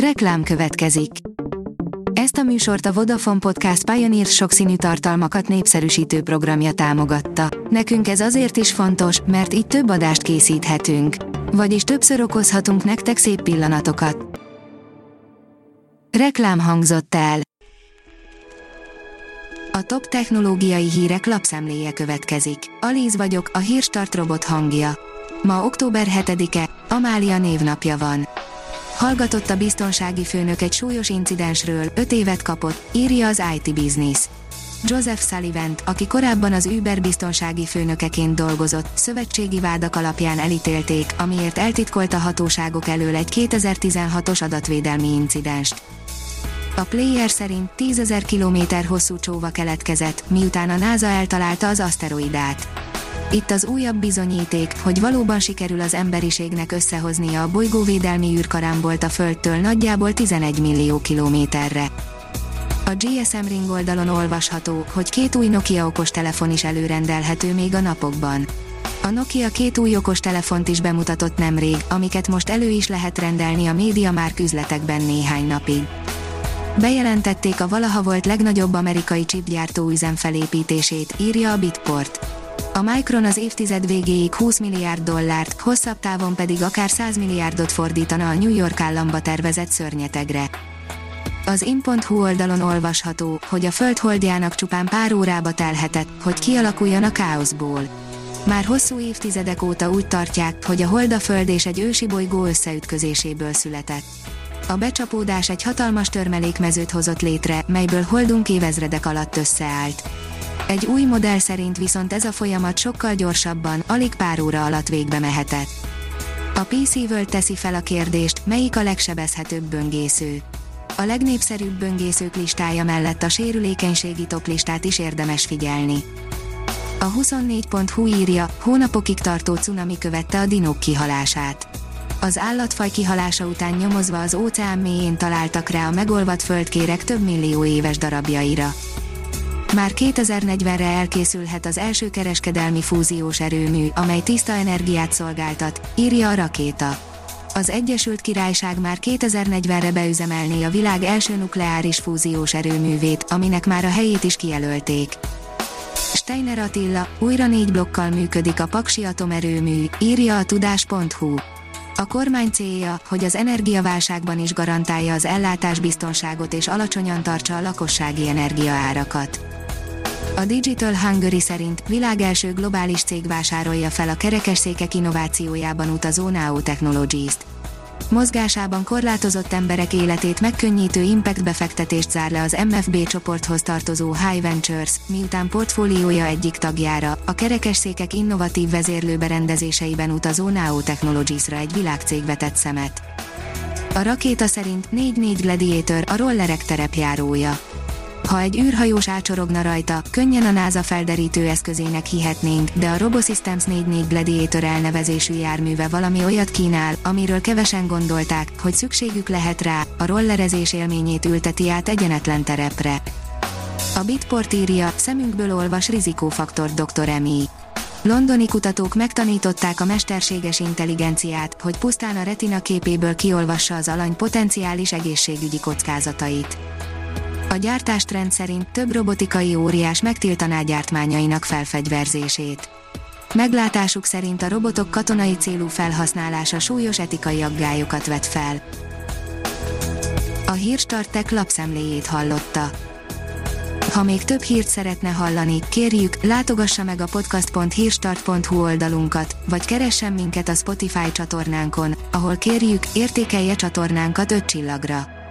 Reklám következik. Ezt a műsort a Vodafone Podcast Pioneer sokszínű tartalmakat népszerűsítő programja támogatta. Nekünk ez azért is fontos, mert így több adást készíthetünk. Vagyis többször okozhatunk nektek szép pillanatokat. Reklám hangzott el. A top technológiai hírek lapszemléje következik. Alíz vagyok, a hírstart robot hangja. Ma október 7-e, Amália névnapja van. Hallgatott a biztonsági főnök egy súlyos incidensről, 5 évet kapott, írja az IT Business. Joseph Sullivan, aki korábban az Uber biztonsági főnökeként dolgozott, szövetségi vádak alapján elítélték, amiért eltitkolt a hatóságok elől egy 2016-os adatvédelmi incidenst. A player szerint 10.000 km hosszú csóva keletkezett, miután a NASA eltalálta az aszteroidát. Itt az újabb bizonyíték, hogy valóban sikerül az emberiségnek összehoznia a bolygóvédelmi űrkarámbolt a Földtől nagyjából 11 millió kilométerre. A GSM Ring oldalon olvasható, hogy két új Nokia okostelefon is előrendelhető még a napokban. A Nokia két új okostelefont is bemutatott nemrég, amiket most elő is lehet rendelni a MediaMark üzletekben néhány napig. Bejelentették a valaha volt legnagyobb amerikai chipgyártó üzem felépítését, írja a Bitport. A Micron az évtized végéig 20 milliárd dollárt, hosszabb távon pedig akár 100 milliárdot fordítana a New York államba tervezett szörnyetegre. Az in.hu oldalon olvasható, hogy a Föld holdjának csupán pár órába telhetett, hogy kialakuljon a káoszból. Már hosszú évtizedek óta úgy tartják, hogy a hold a Föld és egy ősi bolygó összeütközéséből született. A becsapódás egy hatalmas törmelékmezőt hozott létre, melyből holdunk évezredek alatt összeállt. Egy új modell szerint viszont ez a folyamat sokkal gyorsabban, alig pár óra alatt végbe mehetett. A PC World teszi fel a kérdést, melyik a legsebezhetőbb böngésző. A legnépszerűbb böngészők listája mellett a sérülékenységi toplistát is érdemes figyelni. A 24.hu írja, hónapokig tartó cunami követte a dinók kihalását. Az állatfaj kihalása után nyomozva az óceán mélyén találtak rá a megolvadt földkérek több millió éves darabjaira. Már 2040-re elkészülhet az első kereskedelmi fúziós erőmű, amely tiszta energiát szolgáltat, írja a rakéta. Az Egyesült Királyság már 2040-re beüzemelné a világ első nukleáris fúziós erőművét, aminek már a helyét is kijelölték. Steiner Attila, újra négy blokkal működik a Paksi atomerőmű, írja a tudás.hu. A kormány célja, hogy az energiaválságban is garantálja az ellátásbiztonságot és alacsonyan tartsa a lakossági energiaárakat. A Digital Hungary szerint világ első globális cég vásárolja fel a kerekesszékek innovációjában utazó Nao Technologies-t. Mozgásában korlátozott emberek életét megkönnyítő impact befektetést zár le az MFB csoporthoz tartozó High Ventures, miután portfóliója egyik tagjára, a kerekesszékek innovatív vezérlőberendezéseiben utazó Nao Technologies-ra egy világcég vetett szemet. A rakéta szerint 4-4 Gladiator a rollerek terepjárója. Ha egy űrhajós ácsorogna rajta, könnyen a NASA felderítő eszközének hihetnénk, de a RoboSystems 44 Gladiator elnevezésű járműve valami olyat kínál, amiről kevesen gondolták, hogy szükségük lehet rá, a rollerezés élményét ülteti át egyenetlen terepre. A Bitport írja, szemünkből olvas rizikófaktor Dr. Emi. Londoni kutatók megtanították a mesterséges intelligenciát, hogy pusztán a retina képéből kiolvassa az alany potenciális egészségügyi kockázatait. A gyártástrend szerint több robotikai óriás megtiltaná gyártmányainak felfegyverzését. Meglátásuk szerint a robotok katonai célú felhasználása súlyos etikai aggályokat vet fel. A Hírstartek lapszemléjét hallotta. Ha még több hírt szeretne hallani, kérjük, látogassa meg a podcast.hírstart.hu oldalunkat, vagy keressen minket a Spotify csatornánkon, ahol kérjük, értékelje csatornánkat 5 csillagra.